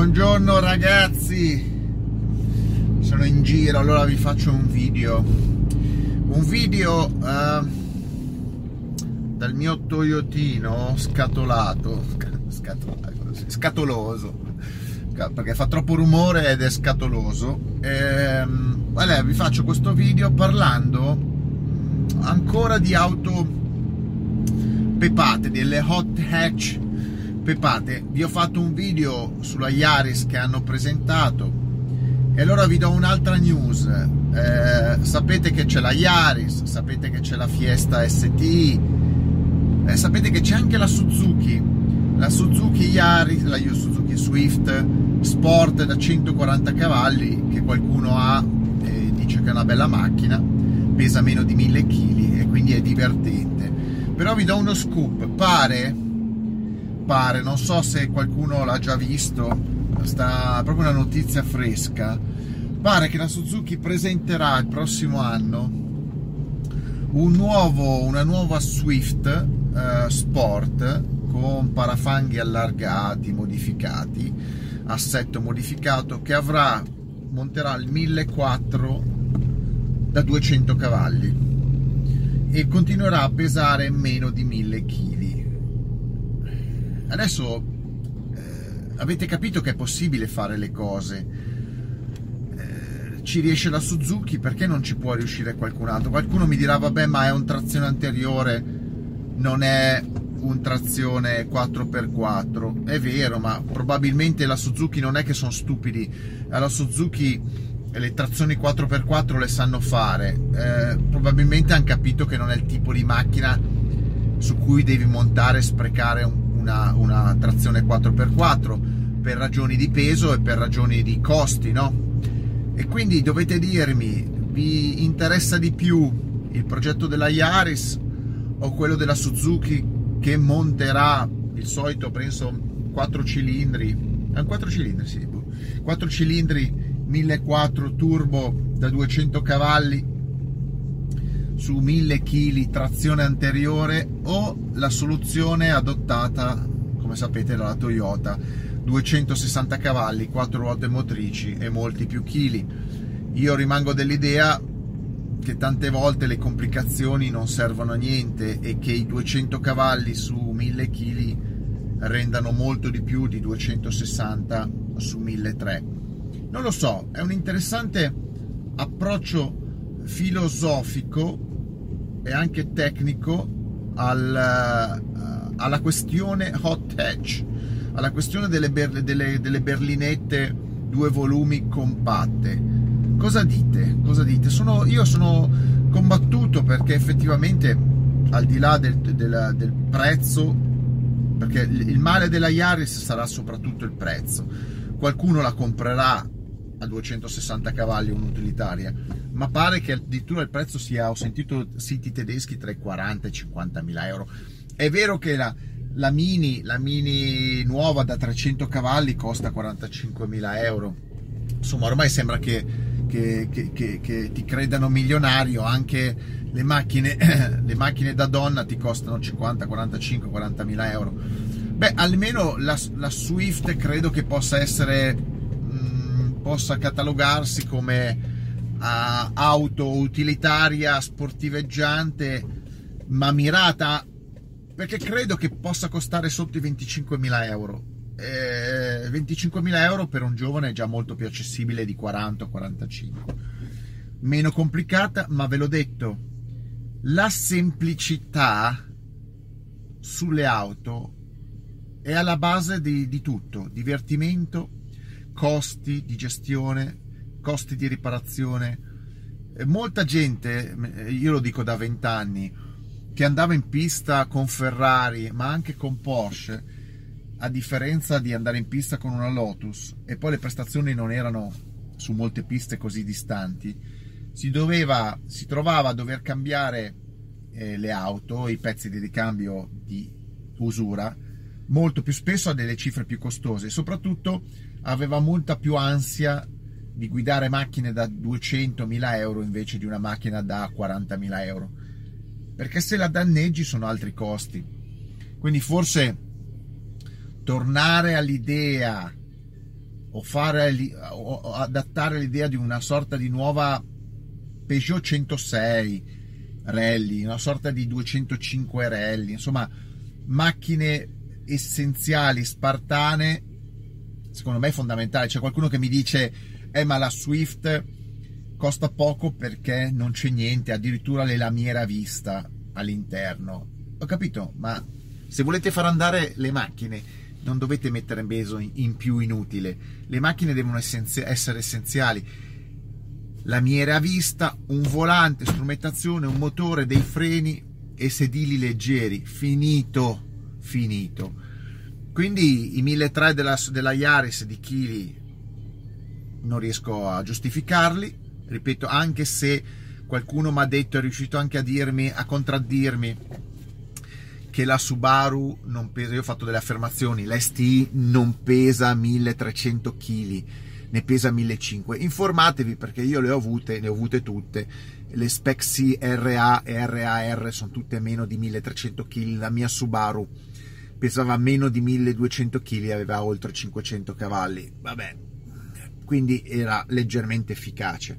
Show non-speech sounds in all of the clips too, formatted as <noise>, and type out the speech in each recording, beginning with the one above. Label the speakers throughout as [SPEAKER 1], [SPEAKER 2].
[SPEAKER 1] Buongiorno ragazzi, sono in giro, allora vi faccio un video, un video uh, dal mio Toyotino scatolato, <laughs> scatolato, scatoloso, perché fa troppo rumore ed è scatoloso. E, ehm, allora, vi faccio questo video parlando ancora di auto pepate, delle hot hatch Pepate, vi ho fatto un video sulla Yaris che hanno presentato e allora vi do un'altra news. Eh, sapete che c'è la Yaris, sapete che c'è la Fiesta ST, eh, sapete che c'è anche la Suzuki, la Suzuki Yaris, la Suzuki Swift Sport da 140 cavalli che qualcuno ha e dice che è una bella macchina, pesa meno di 1000 kg e quindi è divertente. Però vi do uno scoop, pare pare, non so se qualcuno l'ha già visto, sta proprio una notizia fresca. Pare che la Suzuki presenterà il prossimo anno un nuovo, una nuova Swift eh, Sport con parafanghi allargati, modificati, assetto modificato che avrà monterà il 1400 da 200 cavalli e continuerà a pesare meno di 1000 kg Adesso eh, avete capito che è possibile fare le cose. Eh, ci riesce la Suzuki, perché non ci può riuscire qualcun altro? Qualcuno mi dirà, vabbè, ma è un trazione anteriore, non è un trazione 4x4. È vero, ma probabilmente la Suzuki non è che sono stupidi. La Suzuki le trazioni 4x4 le sanno fare. Eh, probabilmente hanno capito che non è il tipo di macchina su cui devi montare e sprecare un una, una trazione 4x4 per ragioni di peso e per ragioni di costi, no? E quindi dovete dirmi, vi interessa di più il progetto della Yaris o quello della Suzuki che monterà il solito, penso, 4 cilindri, eh, 4 cilindri, sì, 4 cilindri 1400 turbo da 200 cavalli su 1000 kg trazione anteriore o la soluzione adottata come sapete dalla Toyota. 260 cavalli 4 ruote motrici e molti più chili. Io rimango dell'idea che tante volte le complicazioni non servono a niente e che i 200 cavalli su 1000 kg rendano molto di più di 260 su 1300 non lo so è un interessante approccio filosofico e anche tecnico al, uh, alla questione hot hatch, alla questione delle, ber- delle, delle, berlinette due volumi compatte. Cosa dite? Cosa dite? Sono, io sono combattuto perché effettivamente al di là del, del, del prezzo, perché il male della Yaris sarà soprattutto il prezzo. Qualcuno la comprerà a 260 cavalli un'utilitaria, ma pare che addirittura il prezzo sia, ho sentito siti tedeschi tra i 40 e i 50 mila euro. È vero che la, la, mini, la mini nuova da 300 cavalli costa 45 mila euro, insomma ormai sembra che, che, che, che ti credano milionario, anche le macchine, <coughs> le macchine da donna ti costano 50, 45, 40 mila euro. Beh, almeno la, la Swift credo che possa essere possa catalogarsi come uh, auto utilitaria sportiveggiante ma mirata perché credo che possa costare sotto i 25.000 euro. Eh, 25.000 euro per un giovane è già molto più accessibile di 40 o 45 meno complicata ma ve l'ho detto la semplicità sulle auto è alla base di, di tutto divertimento costi di gestione, costi di riparazione. Molta gente, io lo dico da vent'anni, che andava in pista con Ferrari, ma anche con Porsche, a differenza di andare in pista con una Lotus, e poi le prestazioni non erano su molte piste così distanti, si, doveva, si trovava a dover cambiare eh, le auto, i pezzi di ricambio di usura, molto più spesso a delle cifre più costose, soprattutto aveva molta più ansia di guidare macchine da 200.000 euro invece di una macchina da 40.000 euro. Perché se la danneggi sono altri costi. Quindi forse tornare all'idea o, fare, o adattare l'idea di una sorta di nuova Peugeot 106 rally, una sorta di 205 rally, insomma macchine essenziali, spartane, secondo me è fondamentale. C'è qualcuno che mi dice, eh ma la Swift costa poco perché non c'è niente, addirittura le lamiere a vista all'interno. Ho capito, ma se volete far andare le macchine non dovete mettere peso in più inutile. Le macchine devono essere essenziali. Lamiere a vista, un volante, strumentazione, un motore, dei freni e sedili leggeri. Finito, finito. Quindi i 1300 della, della Yaris di chili non riesco a giustificarli. Ripeto, anche se qualcuno mi ha detto, è riuscito anche a dirmi, a contraddirmi che la Subaru non pesa, io ho fatto delle affermazioni, la non pesa 1300 kg, ne pesa 1500. Informatevi perché io le ho avute, ne ho avute tutte. Le Spec RA e RAR sono tutte meno di 1300 kg, la mia Subaru pesava meno di 1200 kg e aveva oltre 500 cavalli. Vabbè, quindi era leggermente efficace.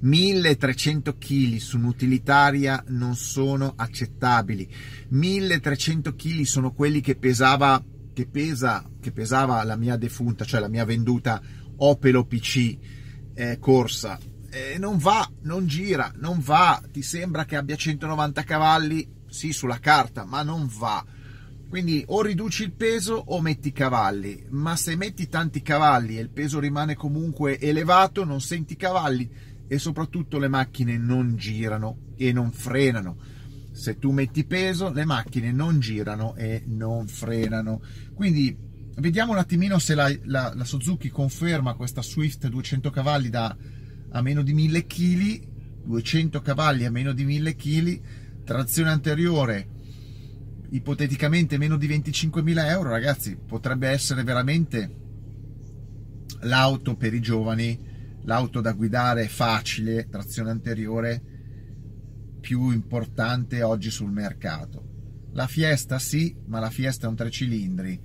[SPEAKER 1] 1300 kg su un'utilitaria non sono accettabili. 1300 kg sono quelli che pesava che pesa che pesava la mia defunta cioè la mia venduta Opel OPC eh, corsa. Eh, non va non gira non va. Ti sembra che abbia 190 cavalli? Sì sulla carta ma non va quindi o riduci il peso o metti cavalli, ma se metti tanti cavalli e il peso rimane comunque elevato, non senti cavalli, e soprattutto le macchine non girano e non frenano. Se tu metti peso, le macchine non girano e non frenano. Quindi vediamo un attimino se la, la, la Suzuki conferma questa Swift 200 cavalli da a meno di 1000 kg, 200 cavalli a meno di 1000 kg, trazione anteriore ipoteticamente meno di 25.000 euro, ragazzi, potrebbe essere veramente l'auto per i giovani l'auto da guidare facile, trazione anteriore, più importante oggi sul mercato. La Fiesta sì, ma la Fiesta è un tre cilindri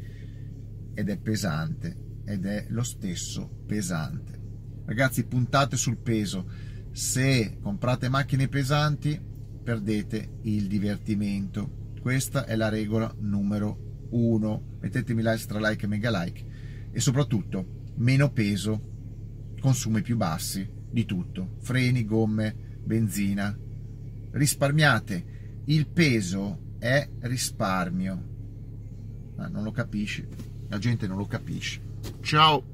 [SPEAKER 1] ed è pesante ed è lo stesso pesante. Ragazzi, puntate sul peso. Se comprate macchine pesanti, perdete il divertimento. Questa è la regola numero uno. Mettetemi l'extra like e mega like e soprattutto meno peso consumi più bassi di tutto, freni, gomme, benzina. Risparmiate, il peso è risparmio. Ma non lo capisci, la gente non lo capisce. Ciao!